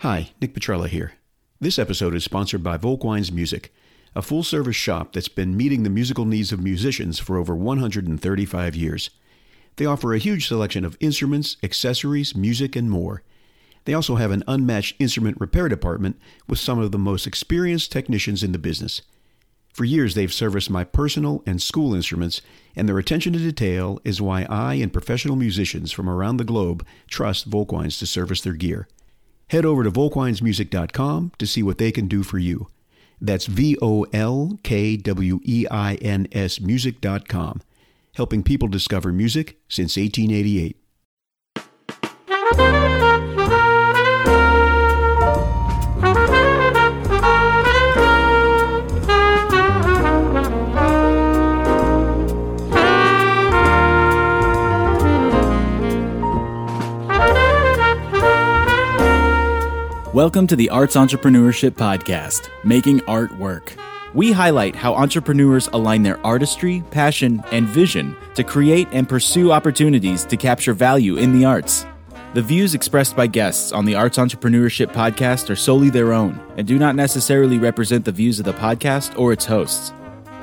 Hi, Nick Petrella here. This episode is sponsored by Volkweins Music, a full service shop that's been meeting the musical needs of musicians for over 135 years. They offer a huge selection of instruments, accessories, music, and more. They also have an unmatched instrument repair department with some of the most experienced technicians in the business. For years, they've serviced my personal and school instruments, and their attention to detail is why I and professional musicians from around the globe trust Volkweins to service their gear. Head over to volkweinsmusic.com to see what they can do for you. That's V O L K W E I N S music.com, helping people discover music since 1888. Welcome to the Arts Entrepreneurship Podcast, Making Art Work. We highlight how entrepreneurs align their artistry, passion, and vision to create and pursue opportunities to capture value in the arts. The views expressed by guests on the Arts Entrepreneurship Podcast are solely their own and do not necessarily represent the views of the podcast or its hosts.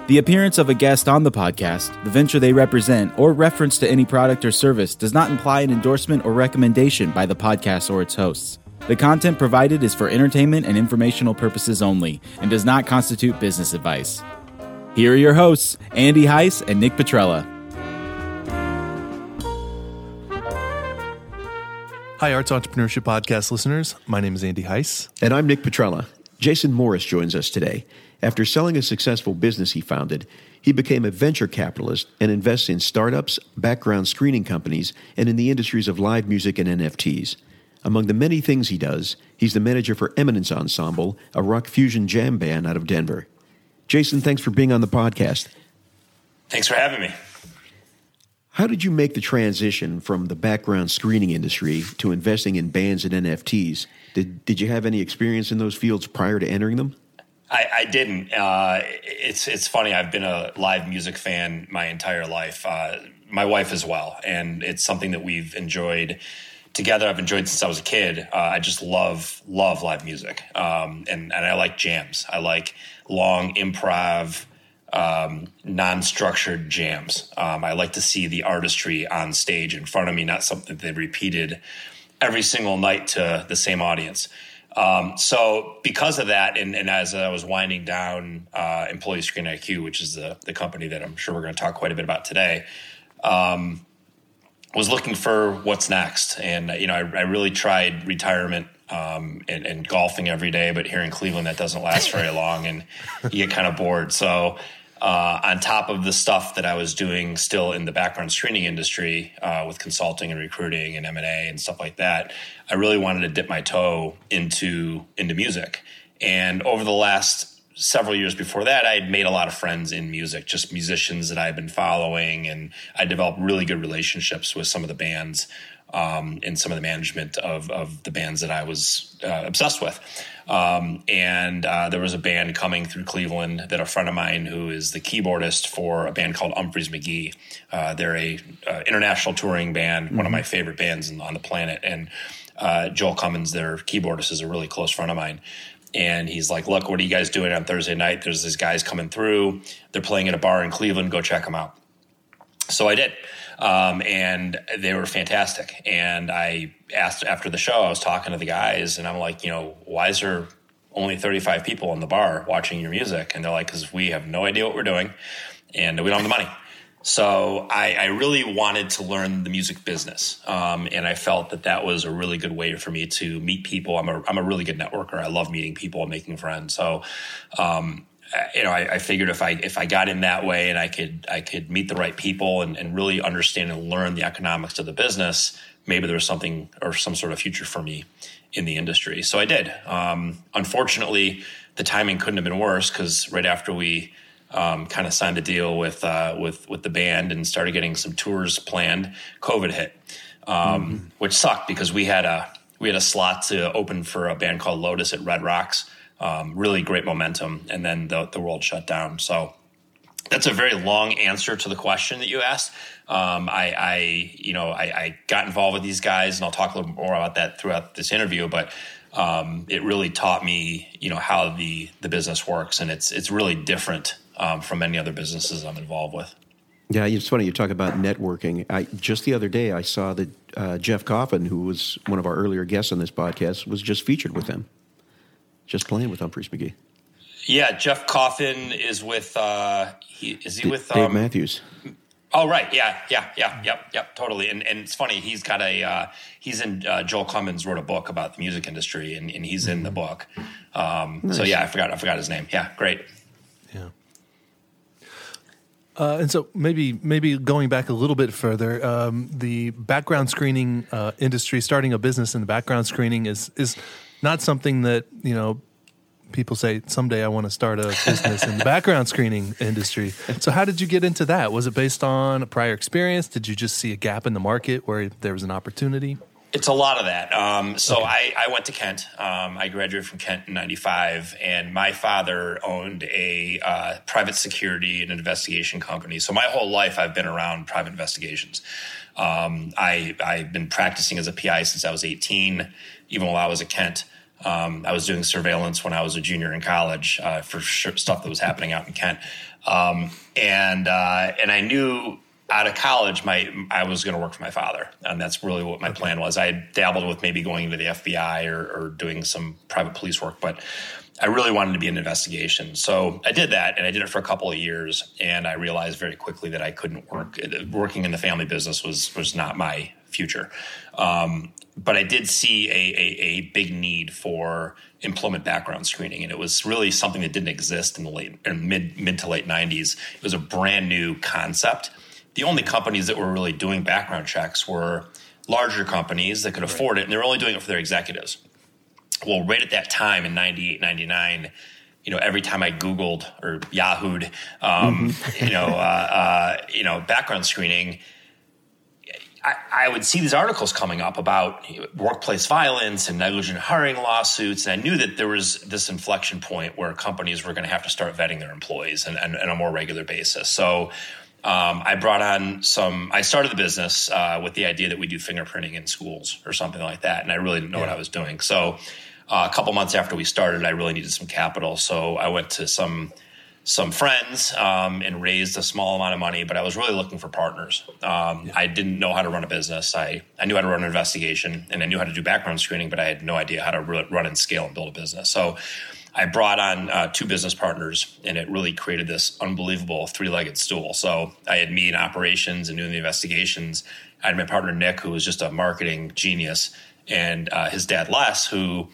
The appearance of a guest on the podcast, the venture they represent, or reference to any product or service does not imply an endorsement or recommendation by the podcast or its hosts. The content provided is for entertainment and informational purposes only and does not constitute business advice. Here are your hosts, Andy Heiss and Nick Petrella. Hi, Arts Entrepreneurship Podcast listeners. My name is Andy Heiss. And I'm Nick Petrella. Jason Morris joins us today. After selling a successful business he founded, he became a venture capitalist and invests in startups, background screening companies, and in the industries of live music and NFTs. Among the many things he does, he's the manager for Eminence Ensemble, a rock fusion jam band out of Denver. Jason, thanks for being on the podcast. Thanks for having me. How did you make the transition from the background screening industry to investing in bands and NFTs? Did, did you have any experience in those fields prior to entering them? I, I didn't. Uh, it's it's funny. I've been a live music fan my entire life. Uh, my wife as well, and it's something that we've enjoyed together I've enjoyed since I was a kid. Uh, I just love love live music, um, and and I like jams. I like long improv, um, non-structured jams. Um, I like to see the artistry on stage in front of me, not something they repeated every single night to the same audience. Um, so because of that, and, and, as I was winding down uh, Employee Screen IQ, which is the the company that I'm sure we're going to talk quite a bit about today. Um, was looking for what's next, and you know, I, I really tried retirement um, and, and, golfing every day, but here in Cleveland, that doesn't last very long, and you get kind of bored. So, uh, on top of the stuff that I was doing still in the background screening industry uh, with consulting and recruiting and M and A and stuff like that, I really wanted to dip my toe into into music. And over the last several years before that, I had made a lot of friends in music, just musicians that I had been following, and I developed really good relationships with some of the bands um, and some of the management of, of the bands that I was uh, obsessed with. Um, and uh, there was a band coming through Cleveland that a friend of mine who is the keyboardist for a band called Umphrey's McGee. Uh, they're a uh, international touring band, mm-hmm. one of my favorite bands on the planet, and uh, Joel Cummins, their keyboardist, is a really close friend of mine and he's like, "Look, what are you guys doing on Thursday night? There's these guys coming through. They're playing at a bar in Cleveland. Go check them out." So I did, um, and they were fantastic. And I asked after the show, I was talking to the guys, and I'm like, you know, why is there only 35 people in the bar watching your music? And they're like, because we have no idea what we're doing, and we don't have the money. So I, I, really wanted to learn the music business, um, and I felt that that was a really good way for me to meet people. I'm a I'm a really good networker. I love meeting people and making friends. So, um, you know, I, I, figured if I if I got in that way and I could I could meet the right people and, and really understand and learn the economics of the business, maybe there was something or some sort of future for me in the industry. So I did. Um, unfortunately, the timing couldn't have been worse because right after we um, kind of signed a deal with uh, with with the band and started getting some tours planned. COVID hit, um, mm-hmm. which sucked because we had a we had a slot to open for a band called Lotus at Red Rocks. Um, really great momentum, and then the the world shut down. So that's a very long answer to the question that you asked. Um, I, I, you know, I, I, got involved with these guys, and I'll talk a little more about that throughout this interview. But um, it really taught me, you know, how the the business works, and it's it's really different um, from many other businesses I'm involved with. Yeah, it's funny you talk about networking. I just the other day I saw that uh, Jeff Coffin, who was one of our earlier guests on this podcast, was just featured with them, just playing with Umphrey's McGee. Yeah, Jeff Coffin is with. Uh, he, is he D- with Dave um, Matthews? Oh right, yeah, yeah, yeah, yep, yep, totally. And and it's funny, he's got a uh, he's in uh, Joel Cummins wrote a book about the music industry, and, and he's in the book. Um, So yeah, I forgot I forgot his name. Yeah, great. Uh, and so maybe maybe going back a little bit further, um, the background screening uh, industry, starting a business in the background screening is is not something that you know people say someday I want to start a business in the background screening industry. So how did you get into that? Was it based on a prior experience? Did you just see a gap in the market where there was an opportunity? It's a lot of that. Um, so I, I went to Kent. Um, I graduated from Kent in '95, and my father owned a uh, private security and investigation company. So my whole life, I've been around private investigations. Um, I, I've been practicing as a PI since I was 18, even while I was at Kent. Um, I was doing surveillance when I was a junior in college uh, for sure, stuff that was happening out in Kent, um, and uh, and I knew out of college, my I was going to work for my father, and that's really what my plan was. I had dabbled with maybe going into the FBI or, or doing some private police work, but I really wanted to be an investigation. So I did that, and I did it for a couple of years, and I realized very quickly that I couldn't work. Working in the family business was was not my future. Um, but I did see a, a, a big need for employment background screening, and it was really something that didn't exist in the late or mid mid to late '90s. It was a brand new concept. The only companies that were really doing background checks were larger companies that could afford it, and they were only doing it for their executives. Well, right at that time in 98, 99, you know, every time I Googled or Yahooed, um, you know, uh, uh, you know, background screening, I, I would see these articles coming up about you know, workplace violence and negligent hiring lawsuits, and I knew that there was this inflection point where companies were going to have to start vetting their employees and, and, on a more regular basis. So. Um, I brought on some. I started the business uh, with the idea that we do fingerprinting in schools or something like that, and I really didn't know what I was doing. So, uh, a couple months after we started, I really needed some capital. So I went to some some friends um, and raised a small amount of money, but I was really looking for partners. Um, I didn't know how to run a business. I, I knew how to run an investigation and I knew how to do background screening, but I had no idea how to ru- run and scale and build a business. So I brought on uh, two business partners and it really created this unbelievable three legged stool. So I had me in operations and doing the investigations. I had my partner, Nick, who was just a marketing genius, and uh, his dad, Les, who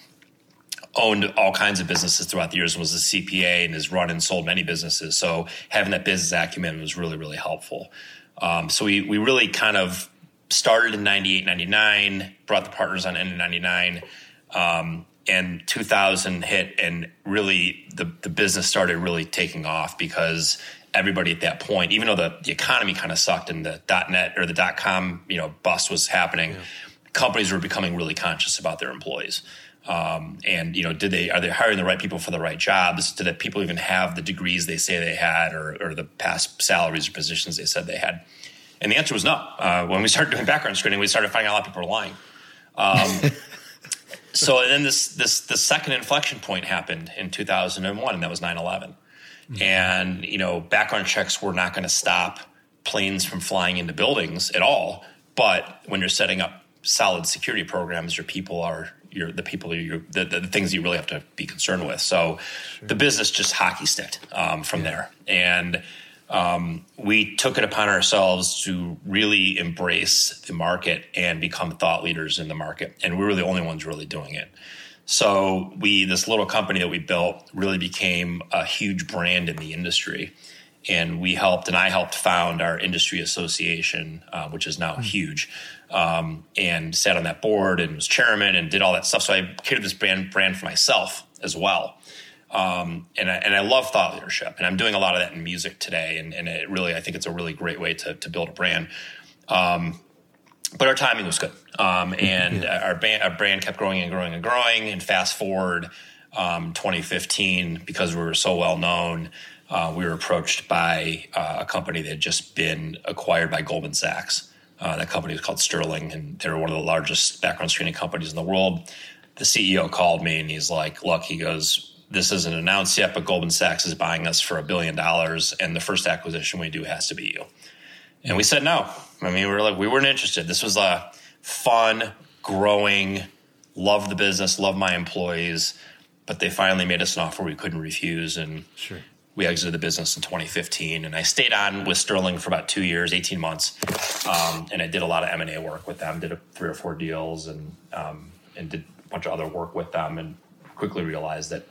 owned all kinds of businesses throughout the years and was a CPA and has run and sold many businesses. So having that business acumen was really, really helpful. Um, so we, we really kind of started in 98, 99, brought the partners on in 99. Um, and 2000 hit and really the, the business started really taking off because everybody at that point, even though the, the economy kind of sucked and the net or the dot com, you know, bust was happening, companies were becoming really conscious about their employees. Um, and you know, did they are they hiring the right people for the right jobs? Do the people even have the degrees they say they had, or, or the past salaries or positions they said they had? And the answer was no. Uh, when we started doing background screening, we started finding out a lot of people were lying. Um, so and then this this the second inflection point happened in 2001, and that was 9/11. And you know, background checks were not going to stop planes from flying into buildings at all. But when you're setting up solid security programs, your people are your the people you the, the things you really have to be concerned with. So the business just hockey sticked um, from there, and um, we took it upon ourselves to really embrace the market and become thought leaders in the market, and we were the only ones really doing it. So we this little company that we built really became a huge brand in the industry. And we helped, and I helped found our industry association, uh, which is now huge, um, and sat on that board and was chairman and did all that stuff. So I created this brand brand for myself as well. Um, and I, and I love thought leadership, and I'm doing a lot of that in music today. And, and it really, I think it's a really great way to to build a brand. Um, but our timing was good, um, and our, band, our brand kept growing and growing and growing. And fast forward um, 2015, because we were so well known, uh, we were approached by uh, a company that had just been acquired by Goldman Sachs. Uh, that company was called Sterling, and they were one of the largest background screening companies in the world. the CEO called me and he's like, "Look," he goes, "This isn't announced yet, but Goldman Sachs is buying us for a billion dollars, and the first acquisition we do has to be you." And we said no. I mean, we were like, we weren't interested. This was a fun, growing, love the business, love my employees, but they finally made us an offer we couldn't refuse, and Sure. we exited the business in 2015 and i stayed on with sterling for about two years 18 months um, and i did a lot of m&a work with them did a, three or four deals and, um, and did a bunch of other work with them and quickly realized that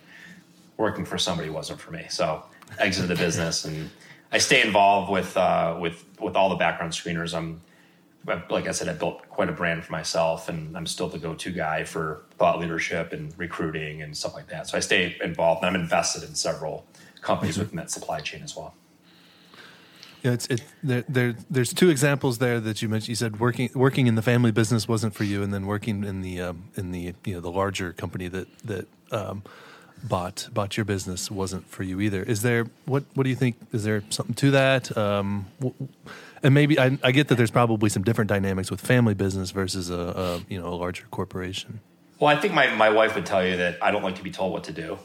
working for somebody wasn't for me so exited the business and i stay involved with, uh, with, with all the background screeners i'm like I said, I built quite a brand for myself, and I'm still the go-to guy for thought leadership and recruiting and stuff like that. So I stay involved, and I'm invested in several companies within that supply chain as well. Yeah, it's it. There, there, there's two examples there that you mentioned. You said working working in the family business wasn't for you, and then working in the um, in the you know the larger company that that um, bought bought your business wasn't for you either. Is there what what do you think? Is there something to that? Um, and maybe I, I get that there's probably some different dynamics with family business versus a, a you know a larger corporation. Well, I think my, my wife would tell you that I don't like to be told what to do.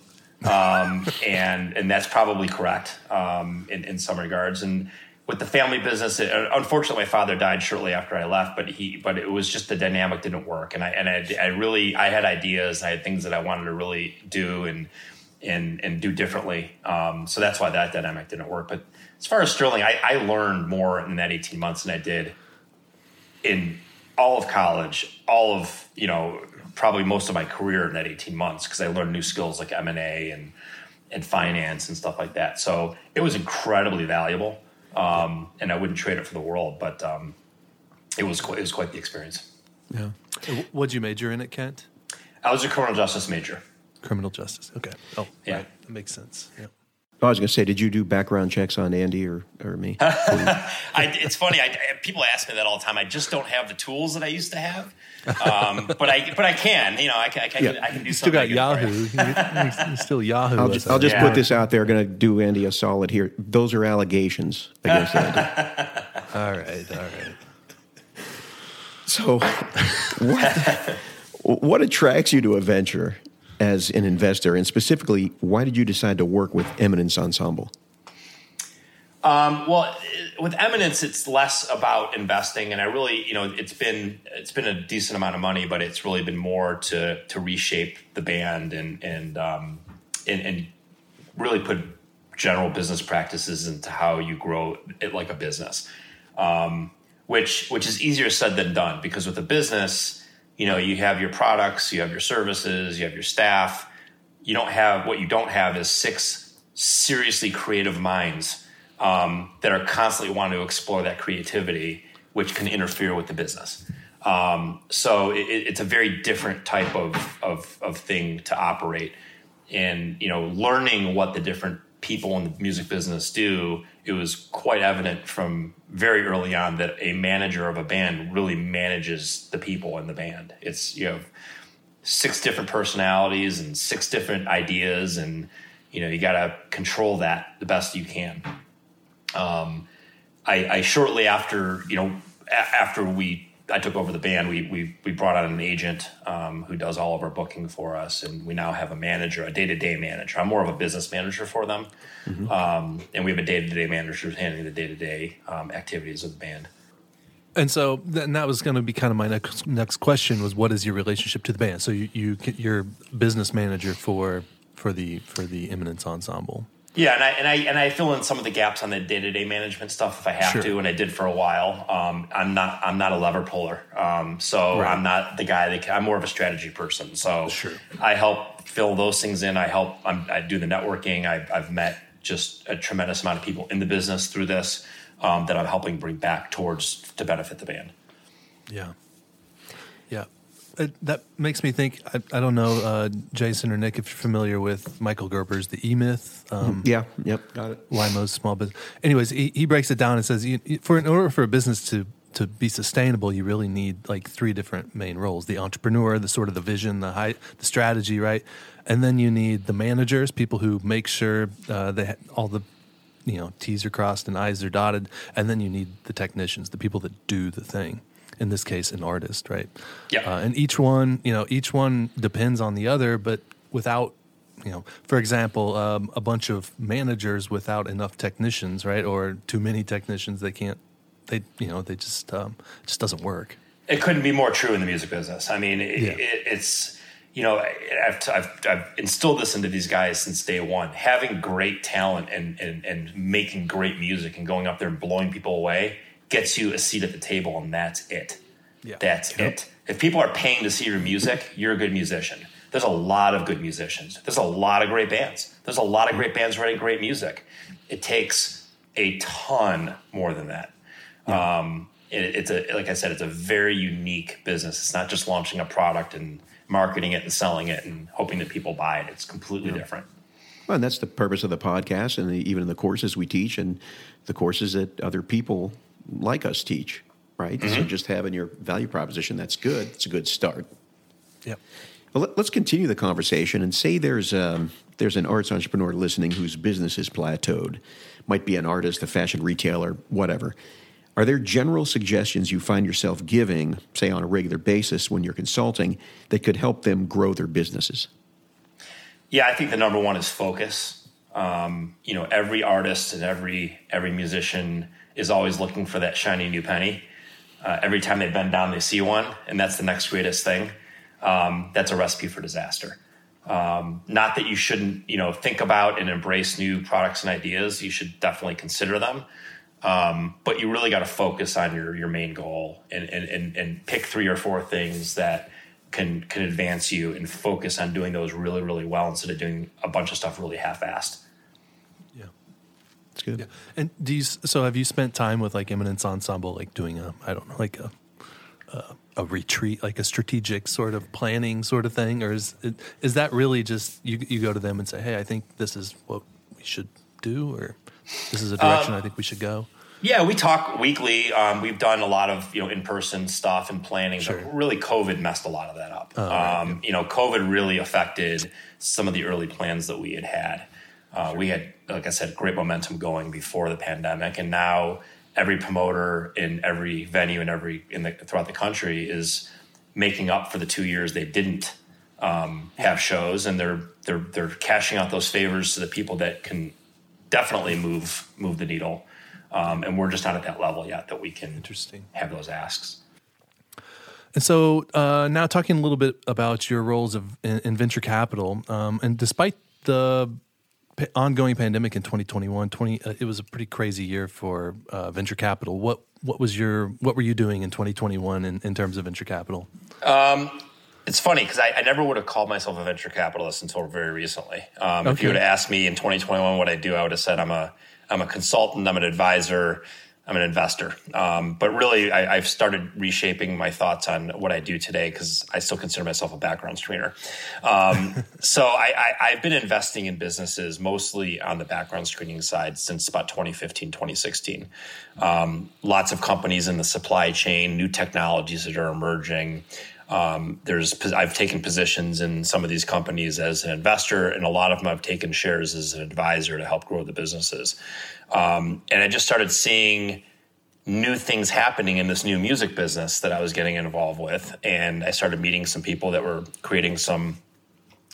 Um, and, and that's probably correct um, in, in some regards. And with the family business, it, unfortunately, my father died shortly after I left, but he, but it was just the dynamic didn't work. And I, and I, I really, I had ideas, I had things that I wanted to really do and, and, and do differently. Um, so that's why that dynamic didn't work. But as far as Sterling, I, I learned more in that 18 months than I did in all of college, all of, you know, probably most of my career in that 18 months because I learned new skills like M&A and, and finance and stuff like that. So it was incredibly valuable. Um, and I wouldn't trade it for the world, but um, it was quite, it was quite the experience. Yeah. What'd you major in at Kent? I was a criminal justice major. Criminal justice. Okay. Oh, Yeah. right. That makes sense. Yeah. I was going to say, did you do background checks on Andy or, or me? I, it's funny. I, people ask me that all the time. I just don't have the tools that I used to have, um, but I but I can. You know, I can. I can, Yeah. I can do You still got good for you. Yahoo. You- you still Yahoo. I'll just. I'll just Yeah. put this out there. Going to do Andy a solid here. Those are allegations against Andy. all right. All right. So, what, what attracts you to a venture as an investor, and specifically, why did you decide to work with Eminence Ensemble? Um, well, with Eminence, it's less about investing, and I really, you know, it's been it's been a decent amount of money, but it's really been more to to reshape the band and and um, and, and really put general business practices into how you grow it like a business, um, which which is easier said than done because with a business, you know, you have your products, you have your services, you have your staff. You don't have what you don't have is six seriously creative minds um, that are constantly wanting to explore that creativity, which can interfere with the business. Um, so it, it's a very different type of, of, of thing to operate. And, you know, learning what the different people in the music business do, it was quite evident from very early on that a manager of a band really manages the people in the band. It's, you know, six different personalities and six different ideas and you know you got to control that the best you can um, I, I shortly after you know after we I took over the band. We we, we brought on an agent um, who does all of our booking for us and we now have a manager a day-to-day manager. I'm more of a business manager for them. Um, and we have a day-to-day manager who's handling the day-to-day um, activities of the band. And so, and that was going to be kind of my next next question was, what is your relationship to the band? So you, you you're business manager for for the for the Eminence Ensemble. Yeah, and I and I and I fill in some of the gaps on the day to day management stuff if I have Sure. to, and I did for a while. Um, I'm not I'm not a lever puller, um, so Right. I'm not the guy that can, I'm more of a strategy person. So Sure. I help fill those things in. I help I'm, I do the networking. I've, I've met just a tremendous amount of people in the business through this um, that I'm helping bring back towards to benefit the band. Yeah. It, that makes me think. I, I don't know, uh, Jason or Nick, if you're familiar with Michael Gerber's The E Myth. Um, Yeah, yep, got it. Limo's small business. Anyways, he, he breaks it down and says, you, you- for in order for a business to to be sustainable, you really need like three different main roles: the entrepreneur, the sort of the vision, the high, the strategy, right? And then you need the managers, people who make sure uh, they all the you know T's are crossed and I's are dotted, and then you need the technicians, the people that do the thing. In this case, an artist, right? Yeah. Uh, and each one, you know, each one depends on the other, but without, you know, for example, um, a bunch of managers without enough technicians, right, or too many technicians, they can't, they, you know, they just um, it just doesn't work. It couldn't be more true in the music business. I mean, it, Yeah. it, it's you know I've, I've, I've instilled this into these guys since day one. Having great talent and, and and making great music and going up there and blowing people away gets you a seat at the table, and that's it. Yeah. That's it. If people are paying to see your music, you're a good musician. There's a lot of good musicians. There's a lot of great bands. There's a lot of great bands writing great music. It takes a ton more than that. Um, it, it's a like I said, it's a very unique business. It's not just launching a product and marketing it and selling it and hoping that people buy it. It's completely different. Well, and that's the purpose of the podcast and the, even in the courses we teach and the courses that other people like us teach, right? So just having your value proposition, that's good. It's a good start. Yep. Well, let, us continue the conversation and say there's um, there's an arts entrepreneur listening whose business is plateaued, might be an artist, a fashion retailer, whatever. Are there general suggestions you find yourself giving, say on a regular basis when you're consulting, that could help them grow their businesses? Yeah, I think the number one is focus. Um, you know, every artist and every every musician is always looking for that shiny new penny. Uh, every time they bend down, they see one, and that's the next greatest thing. Um, that's a recipe for disaster. Um, not that you shouldn't, you know, think about and embrace new products and ideas. You should definitely consider them, um, but you really got to focus on your your main goal and, and and and pick three or four things that can can advance you and focus on doing those really really well instead of doing a bunch of stuff really half-assed. Yeah. That's good. Yeah. And do you, so have you spent time with like Eminence Ensemble, like doing a, I don't know, like a, a, a retreat, like a strategic sort of planning sort of thing? Or is, it, is that really just, you, you go to them and say, Hey, I think this is what we should do, or this is a direction I think we should go? Yeah, we talk weekly. Um, we've done a lot of you know in person stuff and planning, Sure. but really COVID messed a lot of that up. right, um, You know, COVID really affected some of the early plans that we had had. Uh, we had, like I said, great momentum going before the pandemic, and now every promoter in every venue and every in the throughout the country is making up for the two years they didn't um, have shows, and they're they're they're cashing out those favors to the people that can definitely move move the needle. Um, and we're just not at that level yet that we can Interesting. have those asks. And so uh, now talking a little bit about your roles of in, in venture capital, um, and despite the ongoing pandemic in 2021, 20 uh, it was a pretty crazy year for uh, venture capital. What what was your what were you doing in 2021 in, in terms of venture capital? It's funny because I, I never would have called myself a venture capitalist until very recently. Um, If you would have asked me in 2021 what I do, I would have said I'm a I'm a consultant, I'm an advisor, I'm an investor. Um, but really, I, I've started reshaping my thoughts on what I do today because I still consider myself a background screener. Um, so I, I, I've been investing in businesses mostly on the background screening side since about 2015, 2016. Um, lots of companies in the supply chain, new technologies that are emerging. Um, there's I've taken positions in some of these companies as an investor, and a lot of them I've taken shares as an advisor to help grow the businesses. Um, and I just started seeing new things happening in this new music business that I was getting involved with, and I started meeting some people that were creating some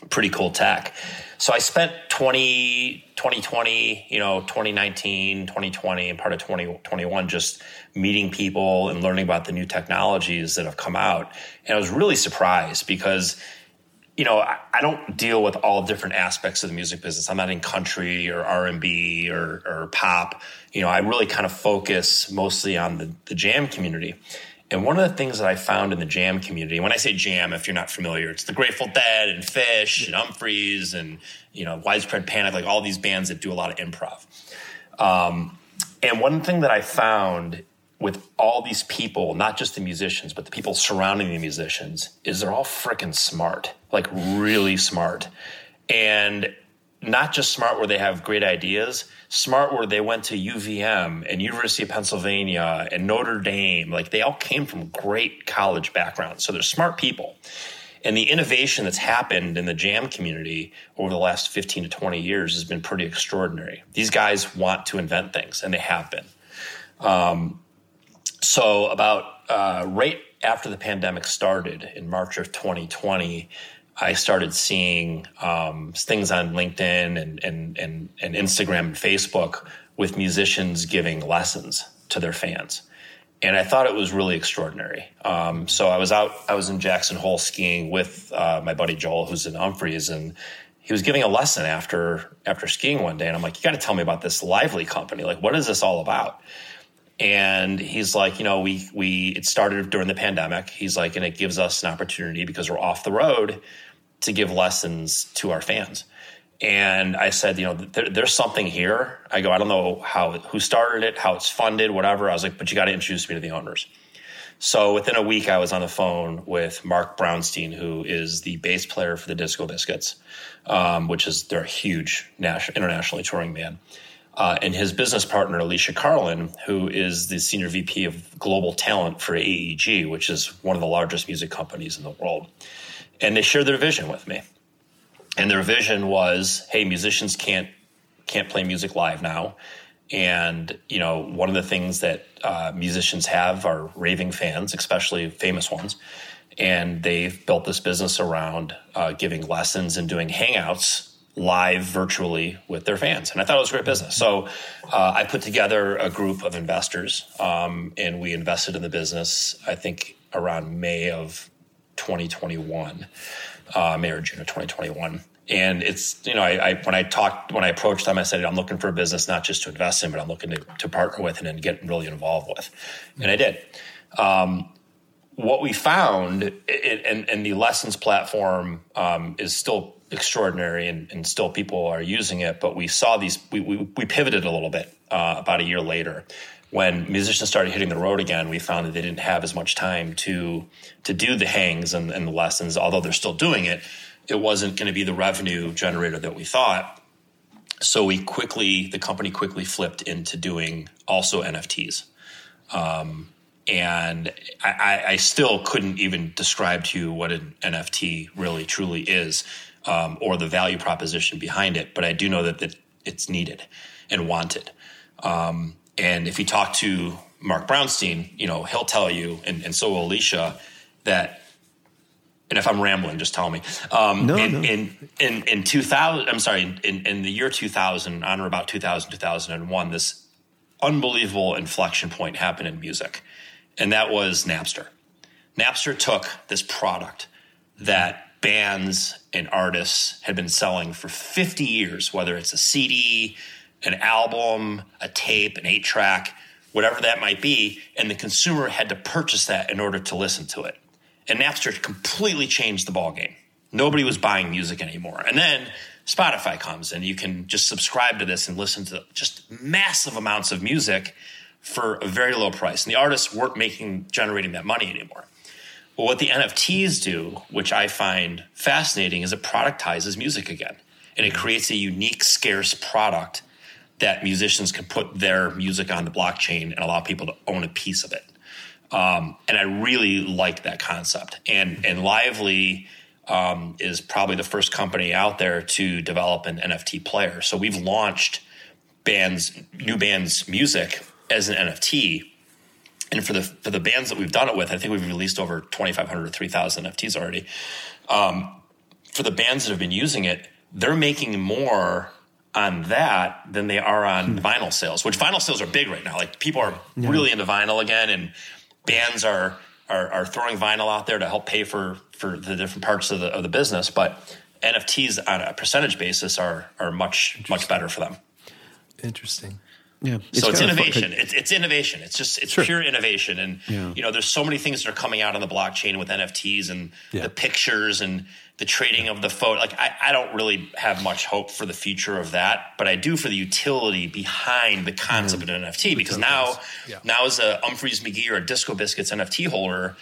pretty cool tech. So I spent 20, 2020, you know, 2019, 2020, and part of 2021 just meeting people and learning about the new technologies that have come out. And I was really surprised because, you know, I, I don't deal with all different aspects of the music business. I'm not in country or R&B or, or pop. You know, I really kind of focus mostly on the, the jam community. And one of the things that I found in the jam community, when I say jam, if you're not familiar, it's the Grateful Dead and Phish and Umphrey's and you know Widespread Panic, like all these bands that do a lot of improv. Um, and one thing that I found with all these people, not just the musicians, but the people surrounding the musicians, is they're all freaking smart, like really smart. And not just smart where they have great ideas, smart where they went to UVM and University of Pennsylvania and Notre Dame. Like they all came from great college backgrounds. So they're smart people. And the innovation that's happened in the jam community over the last 15 to 20 years has been pretty extraordinary. These guys want to invent things, and they have been. Um, so about uh, right after the pandemic started in March of 2020, I started seeing um, things on LinkedIn and, and, and, and Instagram and Facebook with musicians giving lessons to their fans. And I thought it was really extraordinary. Um, so I was out, I was in Jackson Hole skiing with uh, my buddy Joel, who's in Umphrey's, and he was giving a lesson after after skiing one day. And I'm like, you got to tell me about this Lively company. Like, what is this all about? And he's like, you know, we we it started during the pandemic. He's like, and it gives us an opportunity because we're off the road to give lessons to our fans. And I said, you know, there, there's something here. I go, I don't know how who started it, how it's funded, whatever. I was like, but you got to introduce me to the owners. So within a week, I was on the phone with Marc Brownstein, who is the bass player for the Disco Biscuits, um, which is they're a huge national, internationally touring band, uh, and his business partner Alicia Karlin, who is the senior VP of global talent for AEG, which is one of the largest music companies in the world. And they shared their vision with me and their vision was, hey, musicians can't can't play music live now. And you know, one of the things that uh, musicians have are raving fans, especially famous ones. And they've built this business around uh, giving lessons and doing hangouts live virtually with their fans. And I thought it was a great business. So uh, I put together a group of investors, um, and we invested in the business. I think around May of 2021 uh, May or June of 2021. And it's, you know, I, I, when I talked, when I approached them, I said, I'm looking for a business not just to invest in, but I'm looking to, to partner with and, and get really involved with. And I did. Um, what we found, it, and, and, the lessons platform um, is still extraordinary and, and, still people are using it, but we saw these, we, we, we pivoted a little bit uh, about a year later when musicians started hitting the road again, we found that they didn't have as much time to to do the hangs and, and the lessons. Although they're still doing it, it wasn't going to be the revenue generator that we thought. So we quickly, the company quickly flipped into doing also NFTs. Um, and I, I, still couldn't even describe to you what an NFT really truly is um, or the value proposition behind it. But I do know that, that it's needed and wanted. Um, and if you talk to Marc Brownstein, you know, he'll tell you, and, and so will Alicia, that and if I'm rambling, just tell me. Um, no, in, no. in, in, in 2000, I'm sorry, in, in the year 2000, on or about 2000, 2001, this unbelievable inflection point happened in music. And that was Napster. Napster took this product that bands and artists had been selling for 50 years, whether it's a CD, an album, a tape, an eight track, whatever that might be, and the consumer had to purchase that in order to listen to it. And Napster completely changed the ballgame. Nobody was buying music anymore. And then Spotify comes and you can just subscribe to this and listen to just massive amounts of music for a very low price. And the artists weren't making generating that money anymore. But what the NFTs do, which I find fascinating, is it productizes music again. And it creates a unique, scarce product that musicians can put their music on the blockchain and allow people to own a piece of it. Um, and I really like that concept. And and Lively um, is probably the first company out there to develop an NFT player. So we've launched bands, new bands' music as an NFT. And for the for the bands that we've done it with, I think we've released over 2,500 or 3,000 NFTs already. Um, for the bands that have been using it, they're making more on that than they are on hmm. vinyl sales, which vinyl sales are big right now. Like people are yeah. really into vinyl again, and bands are, are, are throwing vinyl out there to help pay for for the different parts of the of the business. But NFTs on a percentage basis are are much much better for them. Interesting. Yeah. It's so it's innovation. It's, it's innovation. It's just it's sure. pure innovation. And yeah. you know, there's so many things that are coming out on the blockchain with NFTs and yeah. the pictures and the trading of the photo. Like I, I don't really have much hope for the future of that, but I do for the utility behind the concept mm. of an NFT because now yeah. now as a Umphrey's McGee or a Disco Biscuits NFT holder,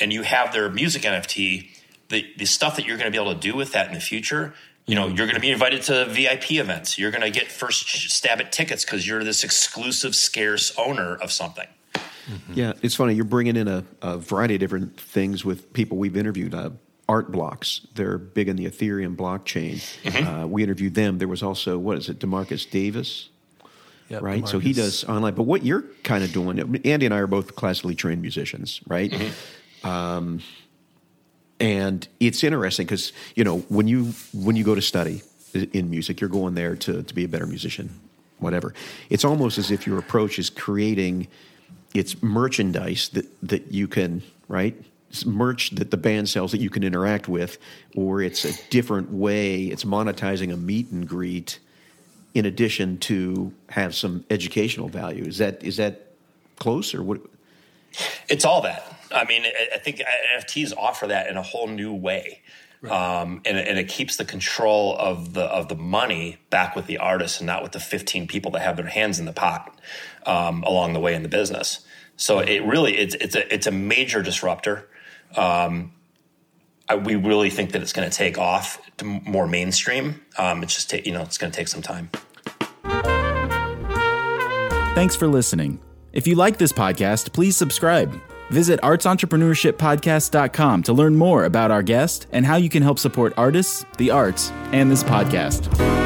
and you have their music NFT, the the stuff that you're going to be able to do with that in the future you know, you're going to be invited to VIP events. You're going to get first stab at tickets because you're this exclusive, scarce owner of something. Mm-hmm. Yeah, it's funny. You're bringing in a, a, variety of different things with people we've interviewed. Uh, art blocks. They're big in the Ethereum blockchain. Mm-hmm. Uh, we interviewed them. There was also, what is it, Demarcus Davis? Yep, right? So he does online. But what you're kind of doing, Andy and I are both classically trained musicians, right? Um, and it's interesting because you know when you when you go to study in music, you're going there to to be a better musician, whatever. It's almost as if your approach is creating it's merchandise that that you can right It's merch that the band sells that you can interact with, or it's a different way. It's monetizing a meet and greet in addition to have some educational value. Is that is that close or what? It's all that. I mean, I- I think NFTs offer that in a whole new way, um, and, it- and it keeps the control of the of the money back with the artist and not with the fifteen people that have their hands in the pot um, along the way in the business. So it really it's it's a it's a major disruptor. Um, I, we really think that it's going to take off to more mainstream. Um, it's just ta- you know it's going to take some time. Thanks for listening. If you like this podcast, please subscribe. Visit artsentrepreneurshippodcast.com to learn more about our guest and how you can help support artists, the arts, and this podcast.